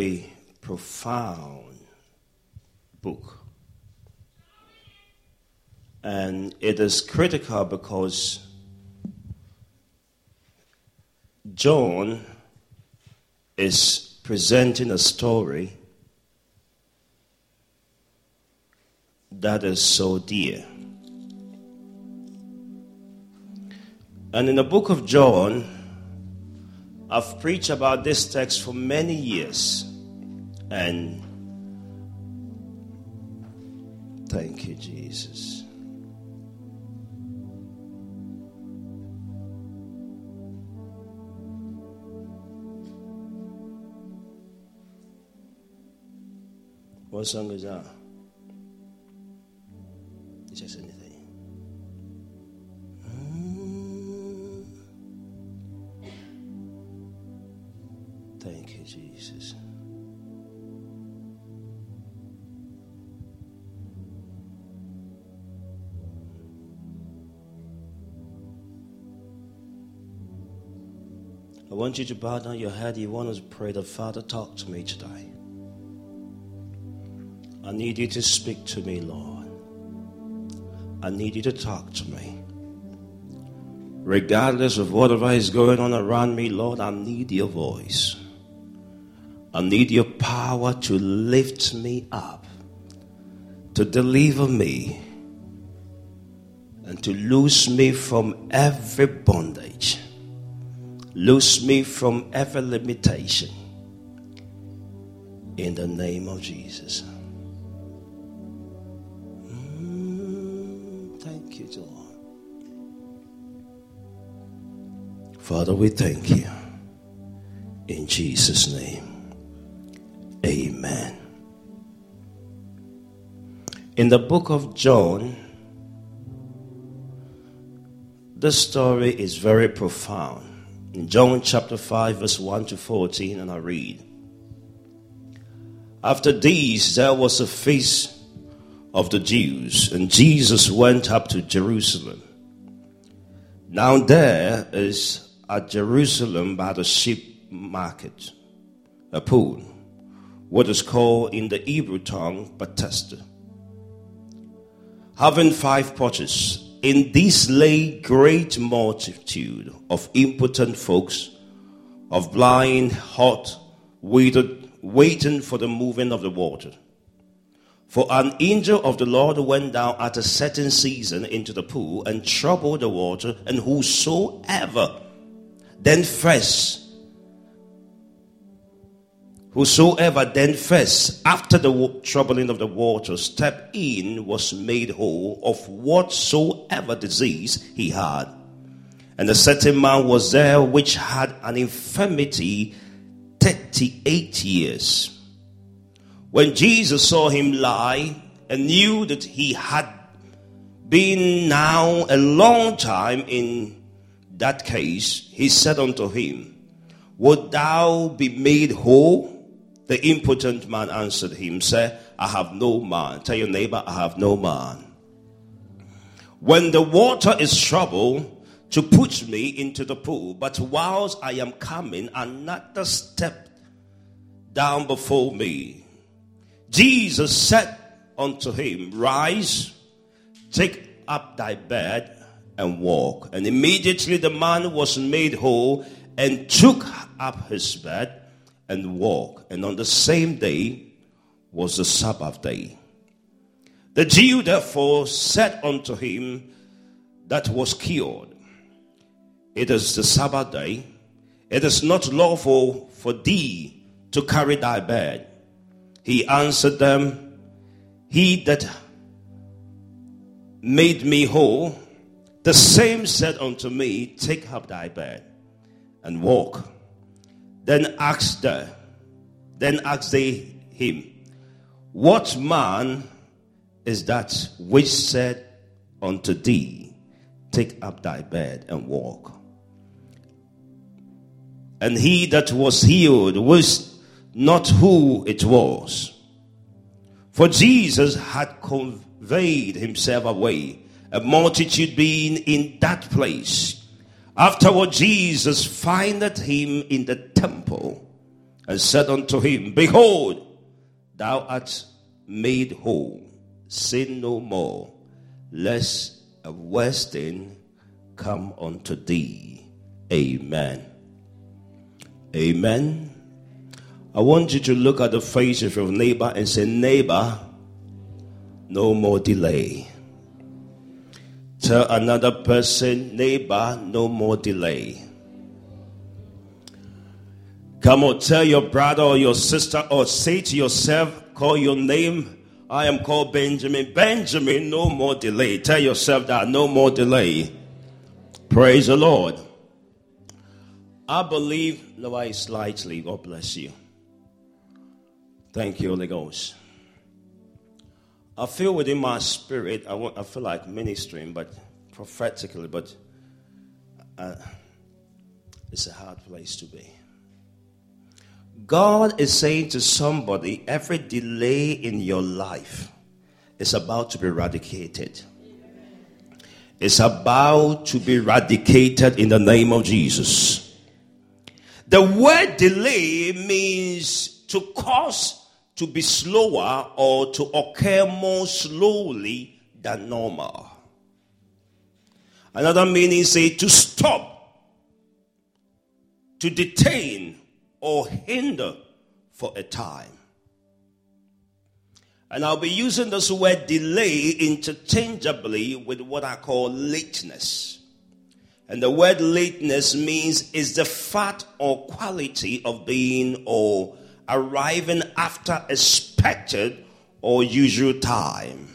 a profound book. And it is critical because John is presenting a story that is so dear. And in the book of John, I've preached about this text for many years. And thank you, Jesus. What song is that? It's just anything. Mm. Thank you, Jesus. I want you to bow down your head. You want to pray the Father, talk to me today. I need you to speak to me, Lord. I need you to talk to me. Regardless of whatever is going on around me, Lord, I need your voice. I need your power to lift me up, to deliver me, and to loose me from every bondage, loose me from every limitation. In the name of Jesus. Mm, thank you, Lord. Father, we thank you. In Jesus' name, amen. In the book of John, the story is very profound. In John chapter 5, verse 1 to 14, and I read After these, there was a feast of the Jews, and Jesus went up to Jerusalem. Now there is at Jerusalem by the sheep market, a pool, what is called in the Hebrew tongue Bethesda. Having five porches, in this lay great multitude of impotent folks, of blind, hot, withered, waiting for the moving of the water. For an angel of the Lord went down at a certain season into the pool and troubled the water, and whosoever then first, whosoever then first, after the troubling of the water, stepped in was made whole of whatsoever disease he had. And a certain man was there which had an infirmity 38 years. When Jesus saw him lie and knew that he had been now a long time in that case, he said unto him, Would thou be made whole? The impotent man answered him, Say, I have no man. Tell your neighbor, I have no man. When the water is troubled, to put me into the pool, but whilst I am coming, another step down before me. Jesus said unto him, Rise, take up thy bed and walk. And immediately the man was made whole and took up his bed and walk. And on the same day was the Sabbath day. The Jew therefore said unto him that was cured, It is the Sabbath day. It is not lawful for thee to carry thy bed. He answered them, He that made me whole the same said unto me, Take up thy bed and walk. Then asked then asked they him, What man is that which said unto thee, Take up thy bed and walk? And he that was healed was not who it was. For Jesus had conveyed himself away a multitude being in that place. Afterward, Jesus findeth him in the temple and said unto him, Behold, thou art made whole. Sin no more, lest a worse thing come unto thee. Amen. Amen. I want you to look at the face of your neighbor and say, Neighbor, no more delay. Tell another person, Neighbor, no more delay. Come on, tell your brother or your sister, or say to yourself, call your name. I am called Benjamin. Benjamin, no more delay. Tell yourself that, no more delay. Praise the Lord. I believe, Lord, slightly. God bless you. Thank you, Holy Ghost. I feel within my spirit, I, want, I feel like ministering, but prophetically, but uh, it's a hard place to be. God is saying to somebody, every delay in your life is about to be eradicated. It's about to be eradicated in the name of Jesus. The word delay means to cause to be slower or to occur more slowly than normal. Another meaning say to stop, to detain, or hinder for a time. And I'll be using this word delay interchangeably with what I call lateness. And the word lateness means is the fact or quality of being or arriving after expected or usual time.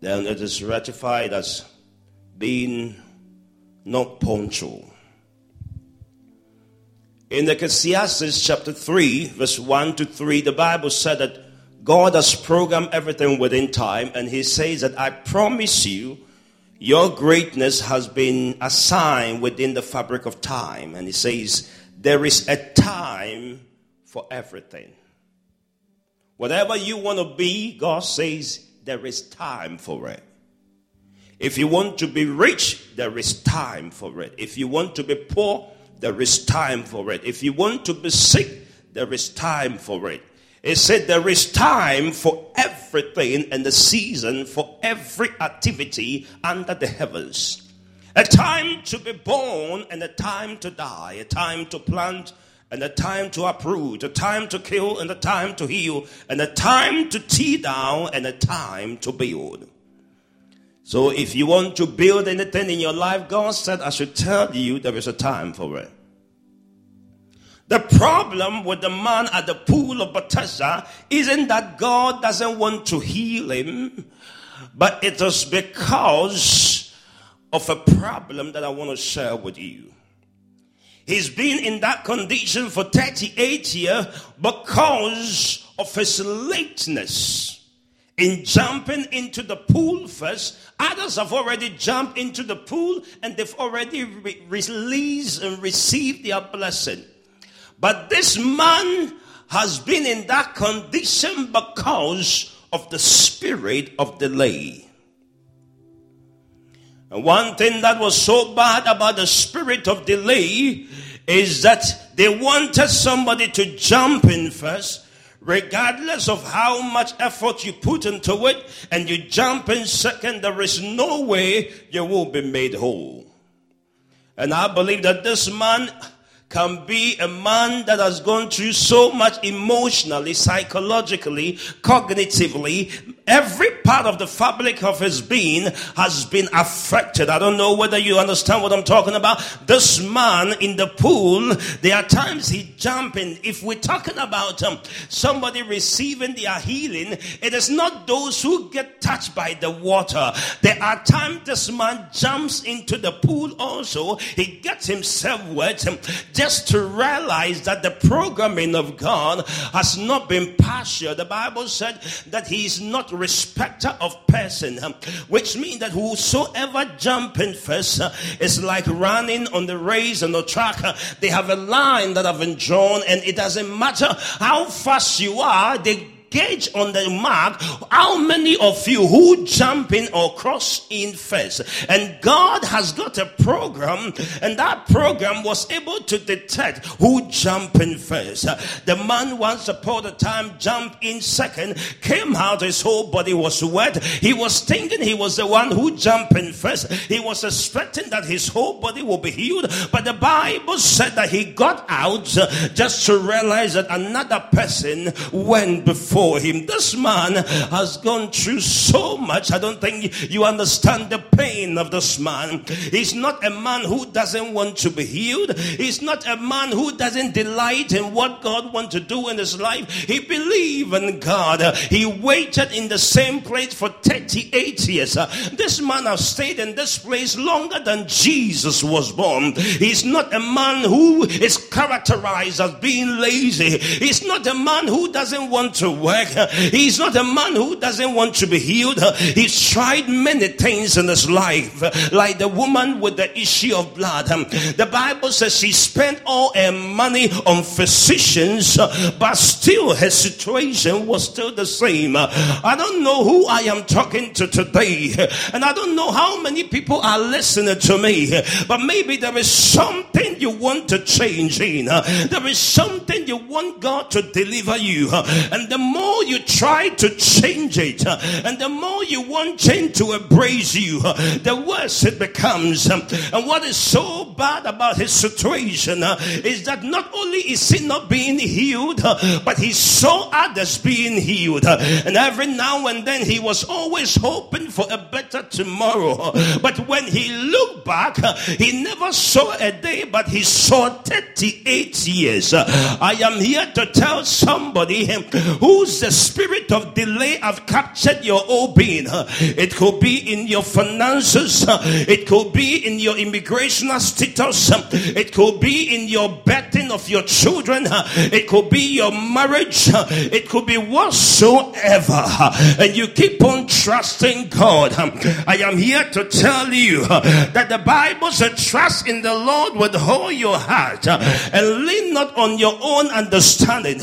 Then it is ratified as being not punctual. In the Ecclesiastes chapter 3, verse 1 to 3, the Bible said that God has programmed everything within time, and He says that I promise you, your greatness has been assigned within the fabric of time. And He says, there is a time for everything. Whatever you want to be, God says, there is time for it. If you want to be rich, there is time for it. If you want to be poor, there is time for it. If you want to be sick, there is time for it. It said there is time for everything and the season for every activity under the heavens. A time to be born and a time to die, a time to plant and a time to uproot, a time to kill and a time to heal, and a time to tear down and a time to build. So if you want to build anything in your life, God said, I should tell you there is a time for it. The problem with the man at the pool of Bethesda isn't that God doesn't want to heal him, but it is because of a problem that I want to share with you. He's been in that condition for 38 years because of his lateness in jumping into the pool first. Others have already jumped into the pool and they've already re- released and received their blessing. But this man has been in that condition because of the spirit of delay. And one thing that was so bad about the spirit of delay is that they wanted somebody to jump in first regardless of how much effort you put into it, and you jump in second, there is no way you will be made whole. And I believe that this man can be a man that has gone through so much emotionally, psychologically, cognitively. Every part of the fabric of his being has been affected. I don't know whether you understand what I'm talking about. This man in the pool, there are times he jumping. If we're talking about um, somebody receiving their healing, it is not those who get touched by the water. There are times this man jumps into the pool also. He gets himself wet. Um, just to realize that the programming of God has not been partial. The Bible said that He is not respecter of person, which means that whosoever jumping first is like running on the race on the track. They have a line that have been drawn, and it doesn't matter how fast you are. They gauge on the mark how many of you who jump in or cross in first. And God has got a program, and that program was able to detect who jump in first. The man once upon a time jumped in second, came out, his whole body was wet. He was thinking he was the one who jumped in first. He was expecting that his whole body will be healed, but the Bible said that he got out just to realize that another person went before him. This man has gone through so much. I don't think you understand the pain of this man. He's not a man who doesn't want to be healed. He's not a man who doesn't delight in what God wants to do in his life. He believed in God. He waited in the same place for 38 years. This man has stayed in this place longer than Jesus was born. He's not a man who is characterized as being lazy. He's not a man who doesn't want to work. He's not a man who doesn't want to be healed. He's tried many things in his life, like the woman with the issue of blood. The Bible says she spent all her money on physicians, but still her situation was still the same. I don't know who I am talking to today, and I don't know how many people are listening to me, but maybe there is something you want to change in. There is something you want God to deliver you, and the more you try to change it, uh, and the more you want change to embrace you, uh, the worse it becomes. Um, and what is so bad about his situation uh, is that not only is he not being healed, but he saw others being healed. And every now and then he was always hoping for a better tomorrow. But when he looked back, he never saw a day, but he saw 38 years. I am here to tell somebody um, the spirit of delay have captured your whole being. It could be in your finances, it could be in your immigration status, it could be in your betting of your children, it could be your marriage, it could be whatsoever. And you keep on trusting God. I am here to tell you that the Bible says, Trust in the Lord with all your heart and lean not on your own understanding,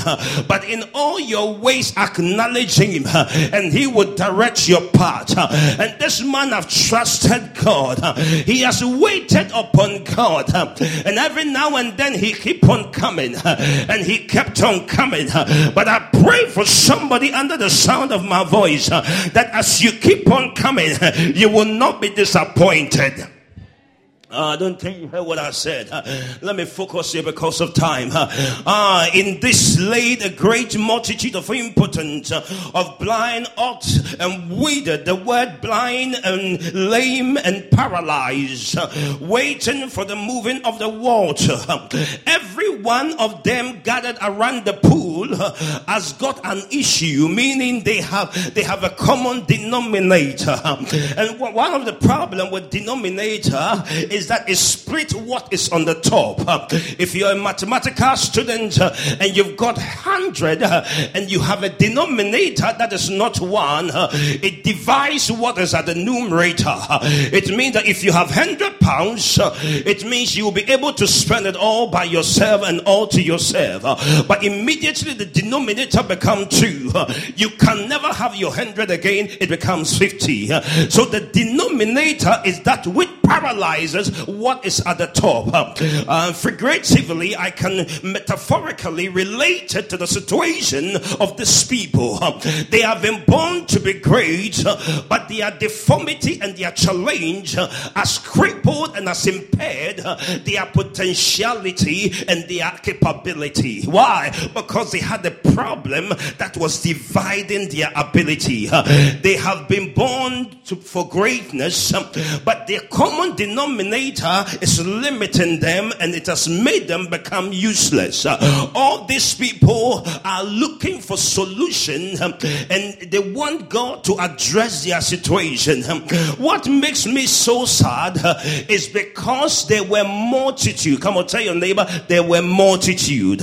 but in all your ways acknowledging Him, and He will direct your path. And this man have trusted God. He has waited upon God, and every now and then he keep on coming, and he kept on coming. But I pray for somebody under the sound of my voice that as you keep on coming, you will not be disappointed. Uh, I don't think you heard what I said. Uh, let me focus here because of time. Uh, uh in this laid a great multitude of impotent, uh, of blind, hot, and withered. The word blind and lame and paralyzed, uh, waiting for the moving of the water. Every one of them gathered around the pool has got an issue, meaning they have they have a common denominator. And one of the problem with denominator is that it split what is on the top. If you're a mathematical student uh, and you've got 100 uh, and you have a denominator that is not one, uh, it divides what is at the numerator. It means that if you have 100 pounds, it means you will be able to spend it all by yourself and all to yourself. But immediately the denominator becomes two. You can never have your 100 again, it becomes 50. So the denominator is that which paralyzes what is at the top. Uh, figuratively, I can metaphorically relate it to the situation of these people. Uh, they have been born to be great, uh, but their deformity and their challenge uh, has crippled and has impaired their potentiality and their capability. Why? Because they had a problem that was dividing their ability. They have been born to, for greatness, but their common denominator is limiting them and it has made them become useless. All these people are looking for solution and they want God to address their situation. What makes me so sad is because there were multitude. Come on, tell your neighbor, there were multitude.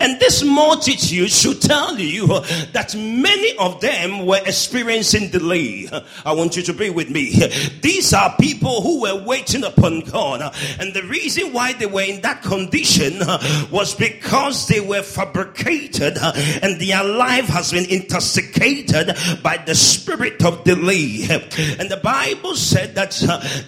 And this multitude should tell you that many of them were experiencing delay. I want you to be with me. These are people who were waiting upon God. And the reason why they were in that condition was because they were fabricated and their life has been intoxicated by the spirit of delay. And the Bible said that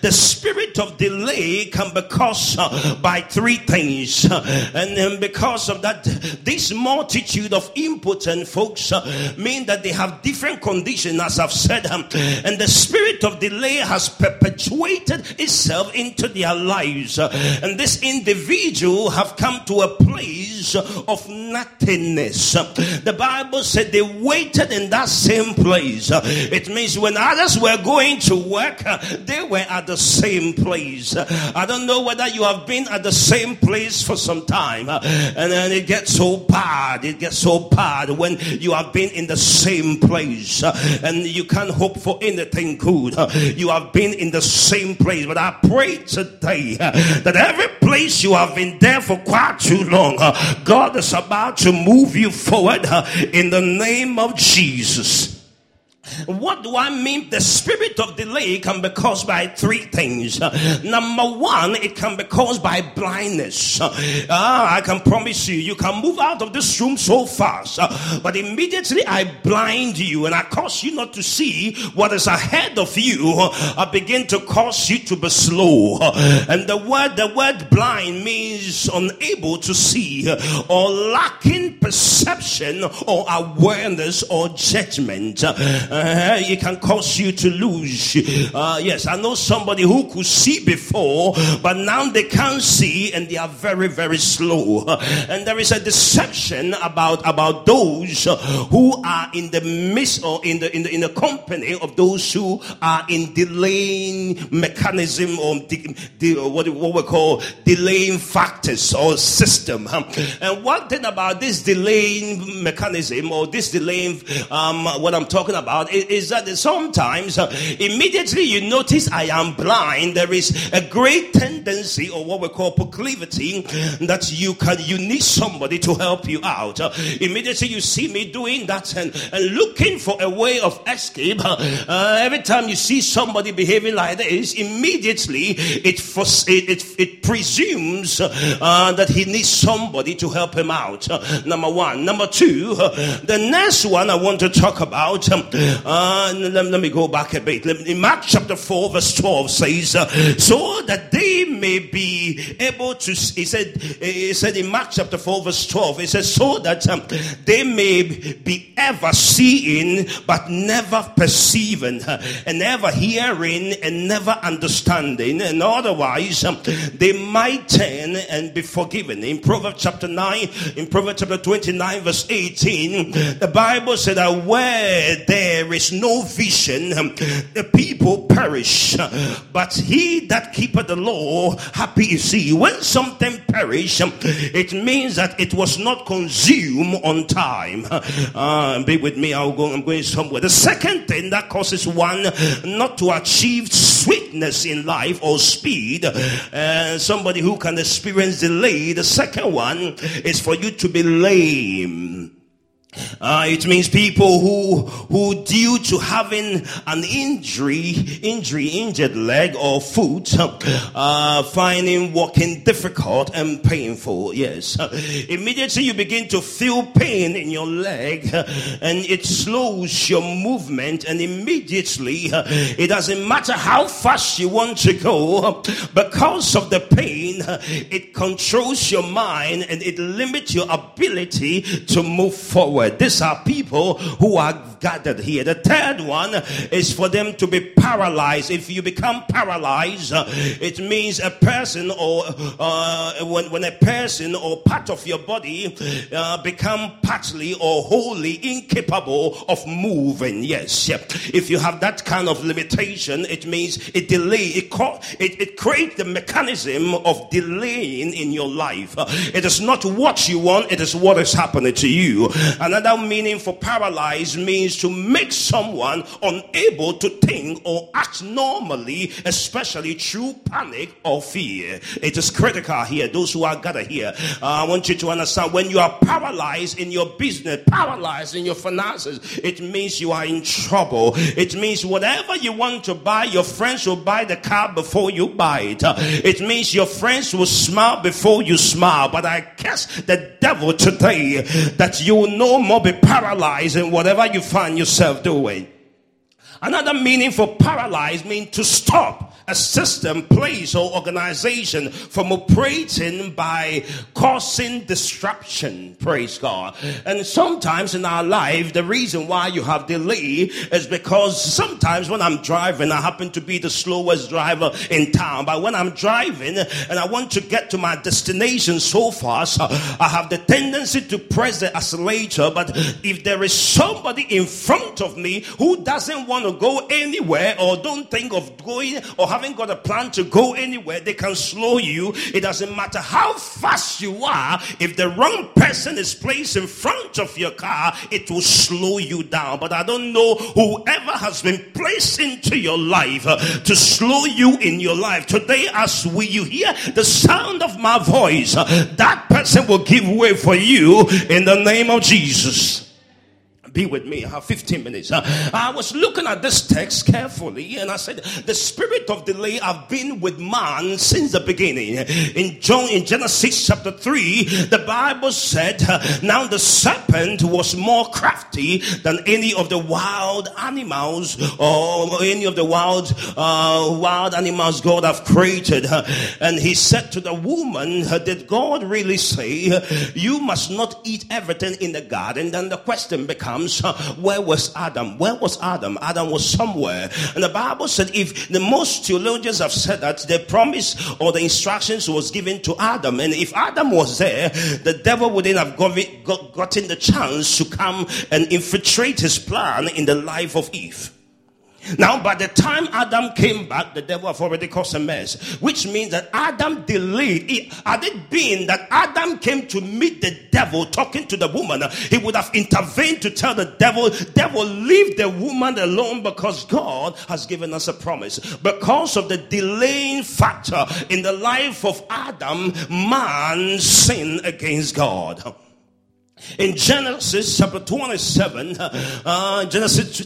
the spirit of delay can be caused by three things. And then because of that this multitude of impotent folks uh, mean that they have different conditions, as I've said, um, and the spirit of delay has perpetuated itself into their lives. Uh, and this individual have come to a place of nothingness. The Bible said they waited in that same place. It means when others were going to work, they were at the same place. I don't know whether you have been at the same place for some time, and then it gets so bad. It gets so bad when you have been in the same place uh, and you can't hope for anything good. Uh, you have been in the same place. But I pray today uh, that every place you have been there for quite too long, God is about to move you forward in the name of Jesus. What do I mean? The spirit of delay can be caused by three things. Number one, it can be caused by blindness. Uh, I can promise you, you can move out of this room so fast, but immediately I blind you and I cause you not to see what is ahead of you. I begin to cause you to be slow. And the word, the word blind means unable to see or lacking perception or awareness or judgment. Uh, it can cause you to lose. Uh, yes, I know somebody who could see before, but now they can't see and they are very, very slow. And there is a deception about, about those who are in the midst or in the, in the, in the company of those who are in delaying mechanism or de, de, what, what we call delaying factors or system. And one thing about this delaying mechanism or this delaying, um, what I'm talking about is that sometimes uh, immediately you notice I am blind, there is a great tendency or what we call proclivity that you can, you need somebody to help you out. Uh, immediately you see me doing that and, and looking for a way of escape. Uh, every time you see somebody behaving like this, immediately it, it, it, it presumes uh, that he needs somebody to help him out. Uh, number one. Number two, uh, the next one I want to talk about um, uh, let, let, me go back a bit. In Mark chapter 4, verse 12 says, uh, So that they may be able to, he said, he said in Mark chapter 4, verse 12, he says, So that um, they may be ever seeing, but never perceiving, uh, and never hearing, and never understanding, and otherwise um, they might turn and be forgiven. In Proverbs chapter 9, in Proverbs chapter 29, verse 18, the Bible said where there there is no vision, the people perish. But he that keepeth the law, happy is he. When something perish, it means that it was not consumed on time. Uh, be with me, I'll go, I'm going somewhere. The second thing that causes one not to achieve sweetness in life or speed, uh, somebody who can experience delay. The second one is for you to be lame. Uh, it means people who who due to having an injury, injury, injured leg or foot, uh, finding walking difficult and painful. Yes, uh, immediately you begin to feel pain in your leg, and it slows your movement. And immediately, uh, it doesn't matter how fast you want to go, because of the pain, it controls your mind and it limits your ability to move forward forward. These are people who are gathered here. The third one is for them to be paralyzed. If you become paralyzed, uh, it means a person or uh, when, when a person or part of your body uh, become partly or wholly incapable of moving. Yes, if you have that kind of limitation, it means it delay. It, co- it, it creates the mechanism of delaying in your life. It is not what you want, it is what is happening to you. Another meaning for paralyzed means to make someone unable to think or act normally, especially through panic or fear. It is critical here. Those who are gathered here, uh, I want you to understand when you are paralyzed in your business, paralyzed in your finances, it means you are in trouble. It means whatever you want to buy, your friends will buy the car before you buy it. It means your friends will smile before you smile. But I curse the devil today that you will no more be paralyzed in whatever you find yourself doing. Another meaning for paralyzed means to stop a system, place, or organization from operating by causing disruption. Praise God. And sometimes in our life, the reason why you have delay is because sometimes when I'm driving, I happen to be the slowest driver in town. But when I'm driving and I want to get to my destination so fast, I have the tendency to press the accelerator. But if there is somebody in front of me who doesn't want to go anywhere or don't think of going or haven't got a plan to go anywhere, they can slow you. It doesn't matter how fast you are. If the wrong person is placed in front of your car, it will slow you down. But I don't know whoever has been placed into your life uh, to slow you in your life. Today, as we you hear the sound of my voice, uh, that person will give way for you in the name of Jesus be with me. I have 15 minutes. Uh, I was looking at this text carefully and I said, The spirit of delay I've been with man since the beginning. In John, in Genesis chapter 3, the Bible said, uh, Now the serpent was more crafty than any of the wild animals or any of the wild, uh, wild animals God have created. Uh, and he said to the woman, Did God really say, You must not eat everything in the garden? Then the question becomes, where was Adam? Where was Adam? Adam was somewhere. And the Bible said if the most theologians have said that the promise or the instructions was given to Adam, and if Adam was there, the devil wouldn't have gotten the chance to come and infiltrate his plan in the life of Eve. Now, by the time Adam came back, the devil have already caused a mess, which means that Adam delayed. Had it been that Adam came to meet the devil talking to the woman, he would have intervened to tell the devil, devil, leave the woman alone because God has given us a promise. Because of the delaying factor in the life of Adam, man sinned against God. In Genesis chapter 27, uh, Genesis,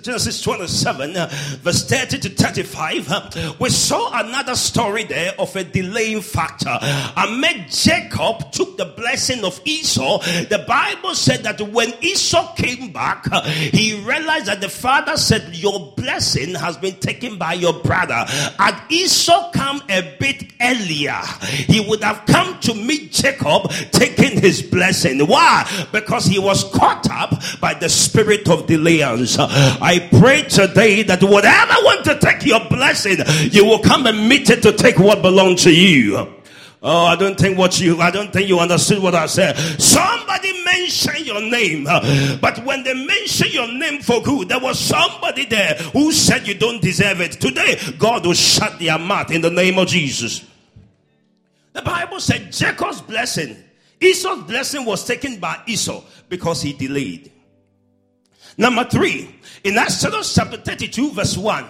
Genesis 27, uh, verse 30 to 35, uh, we saw another story there of a delaying factor. I met Jacob took the blessing of Esau. The Bible said that when Esau came back, uh, he realized that the father said, Your blessing has been taken by your brother. Had Esau come a bit earlier, he would have come to meet Jacob taking his blessing. Why? Why? Because he was caught up by the spirit of delayance. I pray today that whatever want to take your blessing, you will come and meet it to take what belongs to you. Oh, I don't think what you, I don't think you understood what I said. Somebody mentioned your name, but when they mention your name for good, there was somebody there who said you don't deserve it. Today, God will shut their mouth in the name of Jesus. The Bible said Jacob's blessing Esau's blessing was taken by Esau because he delayed. Number three, in Exodus chapter 32, verse 1,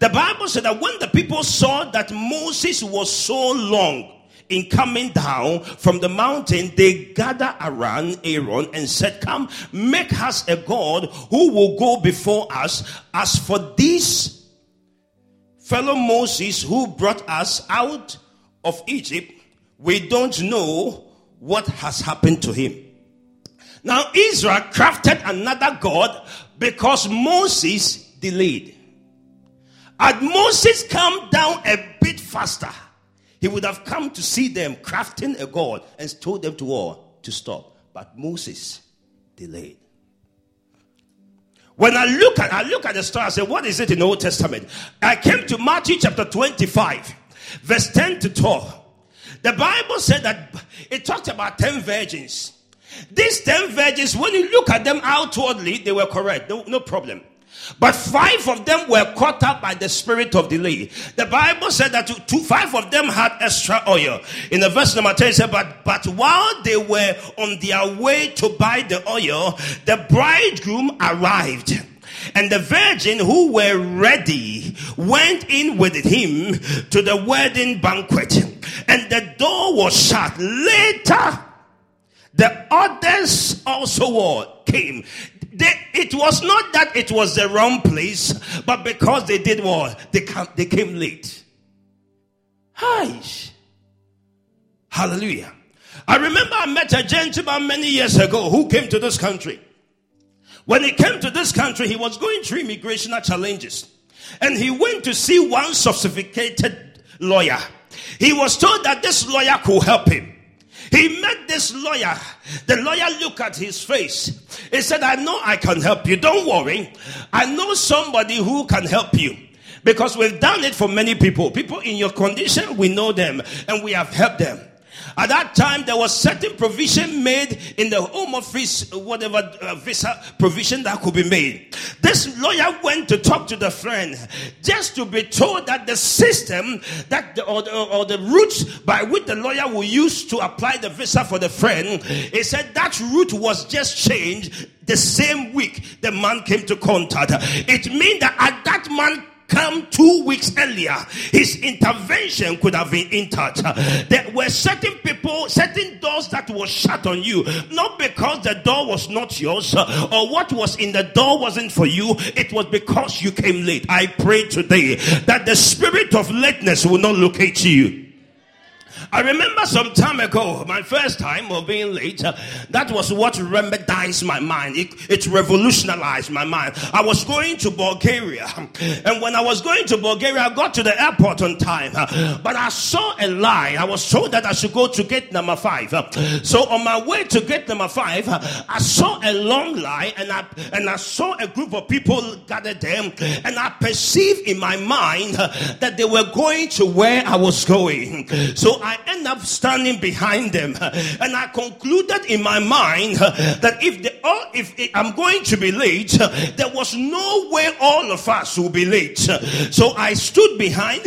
the Bible said that when the people saw that Moses was so long in coming down from the mountain, they gathered around Aaron and said, Come, make us a God who will go before us. As for this fellow Moses who brought us out of Egypt, we don't know what has happened to him. Now, Israel crafted another God because Moses delayed. Had Moses come down a bit faster, he would have come to see them crafting a God and told them to all to stop. But Moses delayed. When I look at I look at the story, I say, what is it in the Old Testament? I came to Matthew chapter 25, verse 10 to 12. The Bible said that it talked about 10 virgins. These 10 virgins, when you look at them outwardly, they were correct. No, no problem. But five of them were caught up by the spirit of delay. The Bible said that two, five of them had extra oil. In the verse number 10, it said, but, but while they were on their way to buy the oil, the bridegroom arrived. And the virgin who were ready went in with him to the wedding banquet. And the door was shut. Later, the others also came. They, it was not that it was the wrong place, but because they did what? They, come, they came late. Hi. Hallelujah. I remember I met a gentleman many years ago who came to this country. When he came to this country, he was going through immigrational challenges. And he went to see one sophisticated lawyer. He was told that this lawyer could help him. He met this lawyer. The lawyer looked at his face. He said, I know I can help you. Don't worry. I know somebody who can help you. Because we've done it for many people. People in your condition, we know them and we have helped them. At that time, there was certain provision made in the home office, whatever uh, visa provision that could be made. This lawyer went to talk to the friend just to be told that the system that the, or, the, or the route by which the lawyer will use to apply the visa for the friend, he said that route was just changed the same week the man came to contact. It means that at that man come two weeks earlier, his intervention could have been in touch. There were certain people, certain doors that were shut on you, not because the door was not yours or what was in the door wasn't for you, it was because you came late. I pray today that the spirit of lateness will not locate you. I remember some time ago, my first time of being late, uh, that was what remedized my mind. It, it revolutionized my mind. I was going to Bulgaria, and when I was going to Bulgaria, I got to the airport on time, uh, but I saw a line. I was told that I should go to gate number five. Uh, so on my way to gate number five, uh, I saw a long line, and I and I saw a group of people gathered there, and I perceived in my mind uh, that they were going to where I was going. So I end up standing behind them. And I concluded in my mind that if the, oh, if I'm going to be late, there was no way all of us will be late. So I stood behind,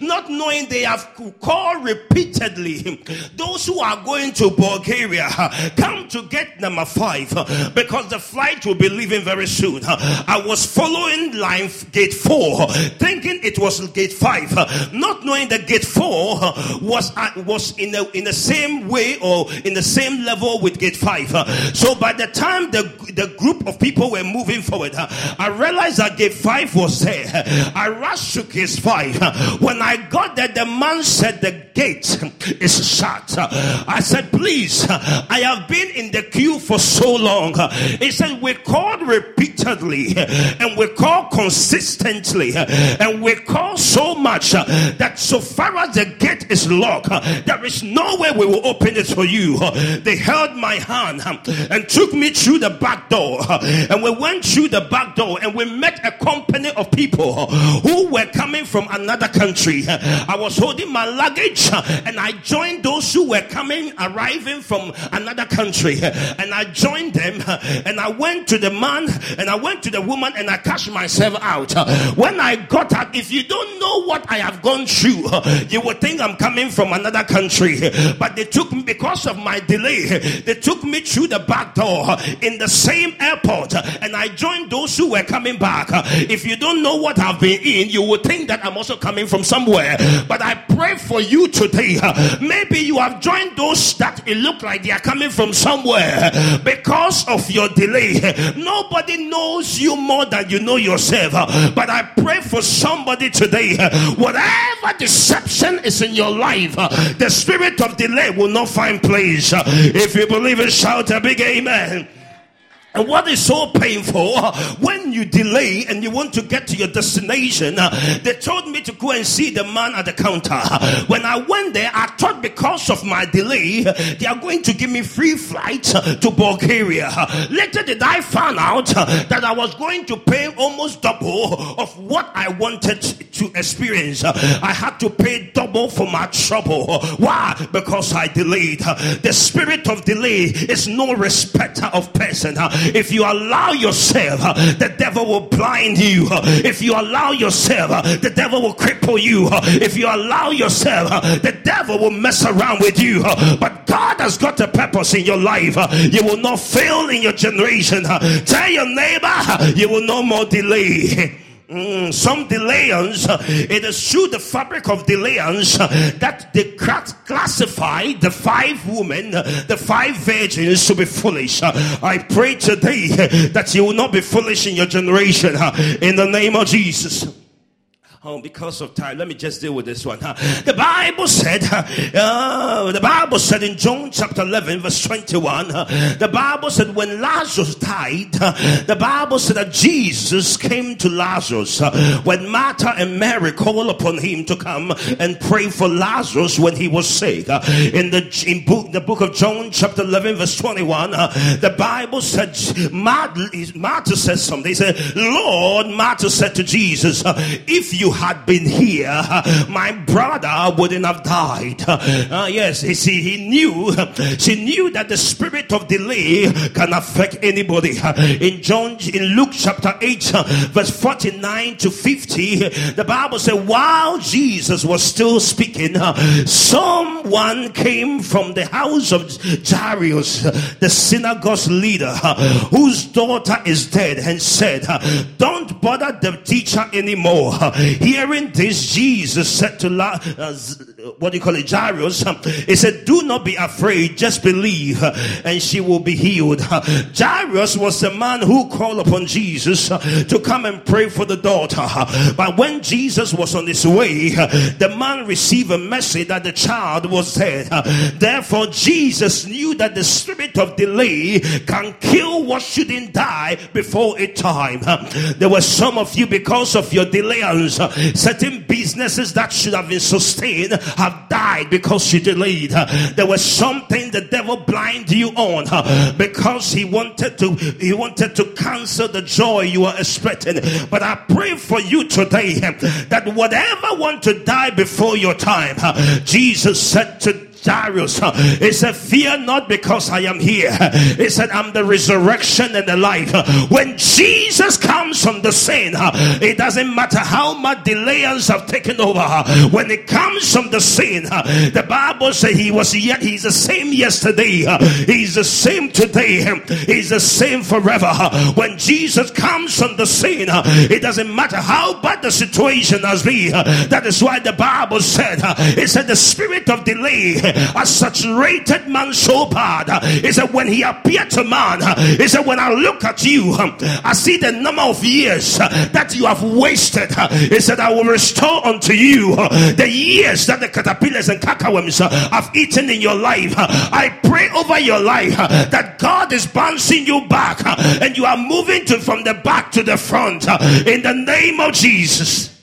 not knowing they have called repeatedly those who are going to Bulgaria come to get number five because the flight will be leaving very soon. I was following line gate four, thinking it was gate five, not knowing that gate four was was in the in the same way or in the same level with gate five. Uh, so by the time the the group of people were moving forward, uh, I realized that gate five was there. Uh, I rushed to gate five. When I got there, the man said the gate is shut. I said, please, I have been in the queue for so long. He said, we called repeatedly and we call consistently and we call so much that so far as the gate is locked, there is no way we will open it for you. They held my hand and took me through the back door. And we went through the back door and we met a company of people who were coming from another country. I was holding my luggage and I joined those who were coming, arriving from another country. And I joined them and I went to the man and I went to the woman and I cashed myself out. When I got out, if you don't know what I have gone through, you would think I'm coming from another country. But they took me because of my delay. They took me through the back door in the same airport, and I joined those who were coming back. If you don't know what I've been in, you would think that I'm also coming from somewhere. But I pray for you today. Maybe you have joined those that it look like they are coming from somewhere because of your delay. Nobody knows you more than you know yourself. But I pray for somebody today. Whatever deception is in your life, the spirit of delay will not find place. If you believe it, shout a big amen. And what is so painful uh, when you delay and you want to get to your destination? Uh, they told me to go and see the man at the counter. When I went there, I thought because of my delay, they are going to give me free flight uh, to Bulgaria. Later, did I find out that I was going to pay almost double of what I wanted to experience. I had to pay double for my trouble. Why? Because I delayed. The spirit of delay is no respecter of person. If you allow yourself, uh, the devil will blind you. Uh, if you allow yourself, uh, the devil will cripple you. If you allow yourself, the devil will mess around with you. But God has got a purpose in your life. You will not fail in your generation. Tell your neighbor, you will no more delay. Mm, some delayance, uh, it is through the fabric of delayance uh, that they classify the five women, uh, the five virgins to be foolish. I pray today that you will not be foolish in your generation in the name of Jesus. Oh, because of time, let me just deal with this one. The Bible said, uh, the Bible said in John chapter 11, verse 21, uh, the Bible said when Lazarus died, uh, the Bible said that Jesus came to Lazarus uh, when Martha and Mary called upon him to come and pray for Lazarus when he was sick. Uh, in the in book, the book of John chapter 11, verse 21, uh, the Bible said, Martha, says something. He said, Lord, Martha said to Jesus, if you had been here, my brother wouldn't have died. Uh, yes, you see, he knew, she knew that the spirit of delay can affect anybody. In John, in Luke chapter 8, verse 49 to 50, the Bible said, while Jesus was still speaking, someone came from the house of Jairus, the synagogue's leader, whose daughter is dead, and said, Don't bother the teacher anymore. Hearing this, Jesus said to La, uh, what do you call it, Jairus, he said, Do not be afraid, just believe, and she will be healed. Jairus was the man who called upon Jesus to come and pray for the daughter. But when Jesus was on his way, the man received a message that the child was dead. Therefore, Jesus knew that the spirit of delay can kill what shouldn't die before its time. There were some of you because of your delayance Certain businesses that should have been sustained have died because you delayed. There was something the devil blinded you on because he wanted to he wanted to cancel the joy you were expecting. But I pray for you today that whatever want to die before your time, Jesus said to Jairus. He said, Fear not because I am here. He said, I'm the resurrection and the life. When Jesus comes from the scene, it doesn't matter how much delayers have taken over. When it comes from the scene, the Bible says he was yet he's the same yesterday, he's the same today, he's the same forever. When Jesus comes from the scene, it doesn't matter how bad the situation has been. That is why the Bible said, it said the spirit of delay a saturated man so bad. He said, when he appeared to man, he said, when I look at you, I see the number of years that you have wasted. He said, I will restore unto you the years that the caterpillars and cankerworms have eaten in your life. I pray over your life that God is bouncing you back and you are moving to from the back to the front in the name of Jesus.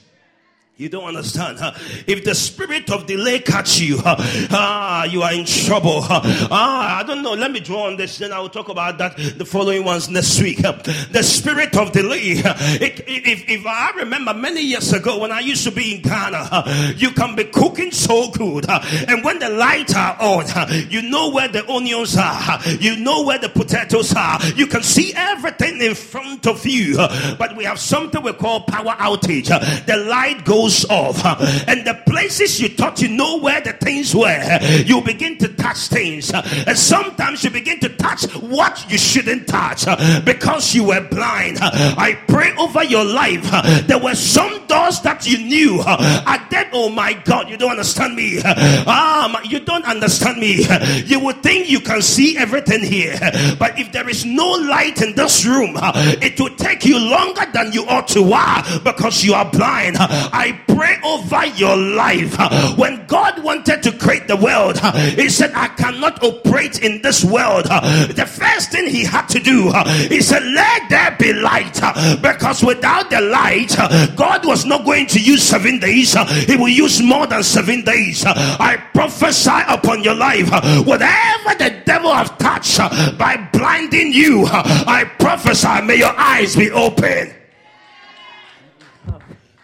You don't understand. If the spirit of delay catch you, ah, you are in trouble. Ah, I don't know. Let me draw on this. Then I will talk about that the following ones next week. The spirit of delay. If, if I remember many years ago when I used to be in Ghana, you can be cooking so good, and when the lights are on, you know where the onions are, you know where the potatoes are. You can see everything in front of you. But we have something we call power outage. The light goes off, and the places you thought you know where the things were, you begin to touch things, and sometimes you begin to touch what you shouldn't touch because you were blind. I pray over your life. There were some doors that you knew are dead. Oh my God, you don't understand me. Um, you don't understand me. You would think you can see everything here, but if there is no light in this room, it will take you longer than you ought to. Why? Because you are blind. I pray over your life. When God wanted to create the world, He said, I cannot operate in this world. The first thing He had to do, He said, Let there be light. Because without the light, God was not going to use seven days, He will use more than seven days. I prophesy upon your life, whatever the devil have touched by blinding you, I prophesy, may your eyes be open.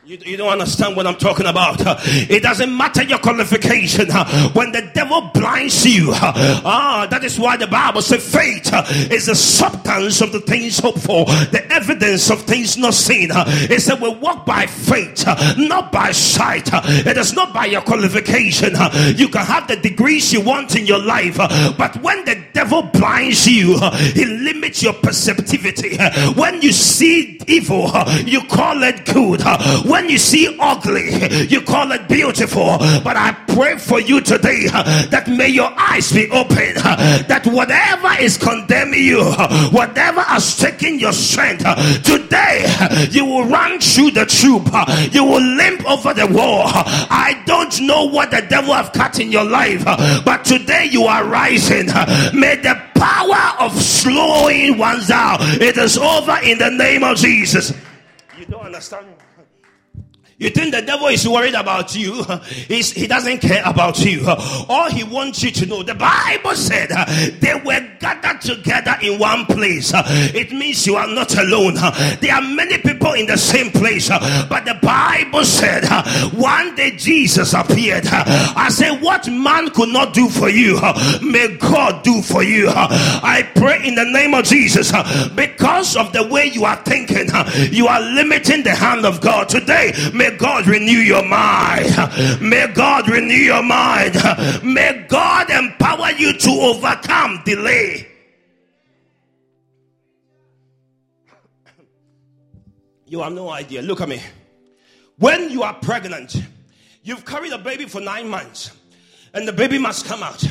You, you, don't understand what I'm talking about. It doesn't matter your qualification. When the devil blinds you, ah, that is why the Bible says faith is the substance of the things hoped for, the evidence of things not seen. It said we walk by faith, not by sight. It is not by your qualification. You can have the degrees you want in your life, but when the devil blinds you, he limits your perceptivity. When you see evil, you call it good. When you see ugly, you call it beautiful. But I pray for you today uh, that may your eyes be open, uh, that whatever is condemning you, uh, whatever has taken your strength, today you will run through the troop, you will limp over the wall. I don't know what the devil have cut in your life, but today you are rising. May the power of slowing ones out. It is over in the name of Jesus. You don't understand. You think the devil is worried about you? He's, he doesn't care about you. All he wants you to know, the Bible said they were gathered together in one place. It means you are not alone. There are many people in the same place, but the Bible said one day Jesus appeared. I say, What man could not do for you, may God do for you. I pray in the name of Jesus because of the way you are thinking, you are limiting the hand of God today. May May God renew your mind. May God renew your mind. May God empower you to overcome delay. You have no idea. Look at me. When you are pregnant, you've carried a baby for nine months and the baby must come out.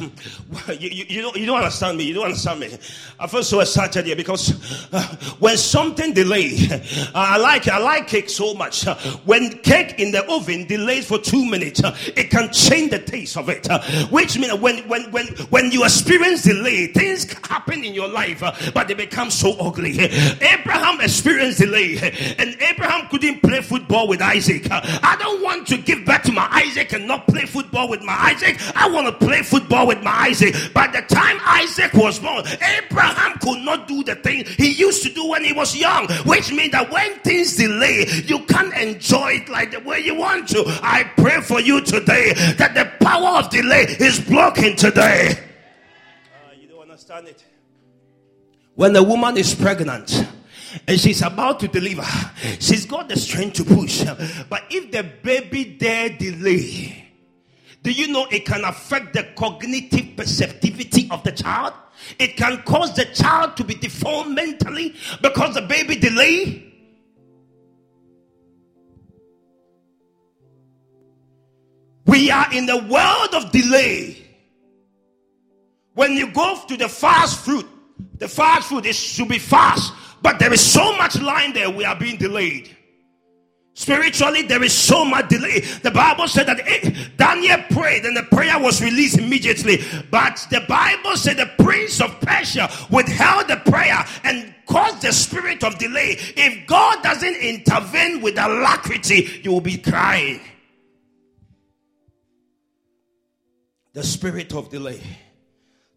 you, you, you, don't, you don't understand me. You don't understand me. I feel so excited here because uh, when something delay, I like I like cake so much. When cake in the oven delays for two minutes, uh, it can change the taste of it. Uh, which means when when when when you experience delay, things happen in your life, uh, but they become so ugly. Abraham experienced delay, and Abraham couldn't play football with Isaac. I don't want to give back to my Isaac and not play football with my Isaac. I want to play football with my Isaac. By the time Isaac was born, Abraham could not do the thing he used to do when he was young, which means that when things delay, you can't enjoy it like the way you want to. I pray for you today that the power of delay is blocking today. Uh, you don't understand it. When a woman is pregnant, and she's about to deliver. She's got the strength to push. But if the baby there delay, do you know it can affect the cognitive perceptivity of the child? It can cause the child to be deformed mentally because the baby delay. We are in the world of delay. When you go to the fast food, the fast food is should be fast, but there is so much line there, we are being delayed. Spiritually, there is so much delay. The Bible said that Daniel prayed and the prayer was released immediately. But the Bible said the prince of Persia withheld the prayer and caused the spirit of delay. If God doesn't intervene with alacrity, you will be crying. The spirit of delay.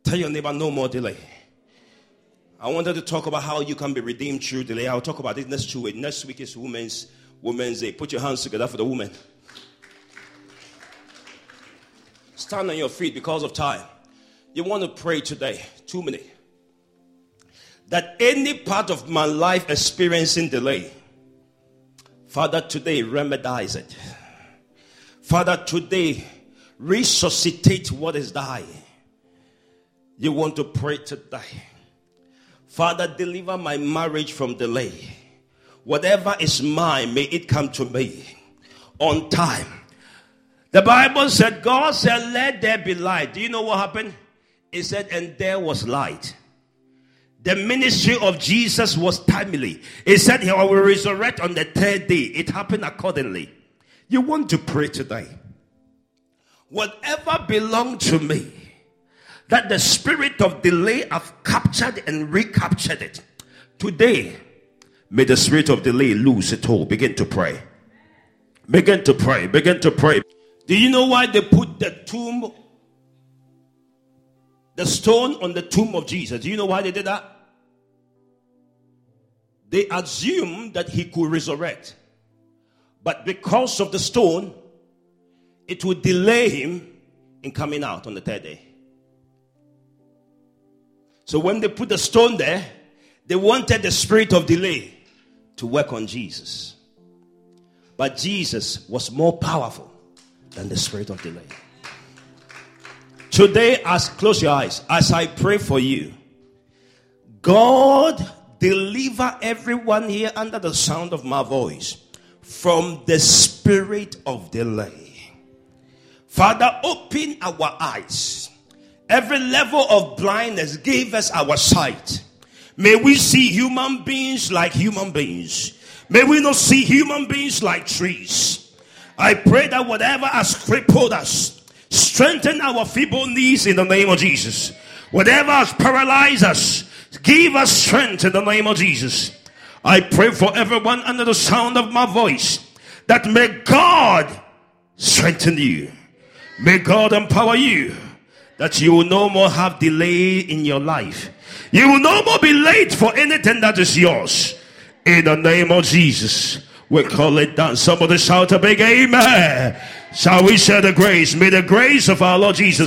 Tell your neighbor, no more delay. I wanted to talk about how you can be redeemed through delay. I'll talk about it next week. Next week is Women's Women's Day. Put your hands together for the women. Stand on your feet because of time. You want to pray today, two minutes. That any part of my life experiencing delay, Father, today remedize it. Father, today resuscitate what is dying. You want to pray today. Father, deliver my marriage from delay. Whatever is mine, may it come to me on time. The Bible said, God said, Let there be light. Do you know what happened? It said, And there was light. The ministry of Jesus was timely. He said, He will resurrect on the third day. It happened accordingly. You want to pray today. Whatever belonged to me, that the spirit of delay have captured and recaptured it. Today, May the spirit of delay lose it all. Begin to pray. Begin to pray. Begin to pray. Do you know why they put the tomb, the stone on the tomb of Jesus? Do you know why they did that? They assumed that he could resurrect. But because of the stone, it would delay him in coming out on the third day. So when they put the stone there, they wanted the spirit of delay to work on Jesus. But Jesus was more powerful than the spirit of delay. Today, as close your eyes, as I pray for you, God deliver everyone here under the sound of my voice from the spirit of delay. Father, open our eyes. Every level of blindness gave us our sight. May we see human beings like human beings. May we not see human beings like trees. I pray that whatever has crippled us, strengthen our feeble knees in the name of Jesus. Whatever has paralyzed us, give us strength in the name of Jesus. I pray for everyone under the sound of my voice that may God strengthen you. May God empower you that you will no more have delay in your life. You will no more be late for anything that is yours. In the name of Jesus, we call it done. Somebody shout a big amen. Shall we share the grace? May the grace of our Lord Jesus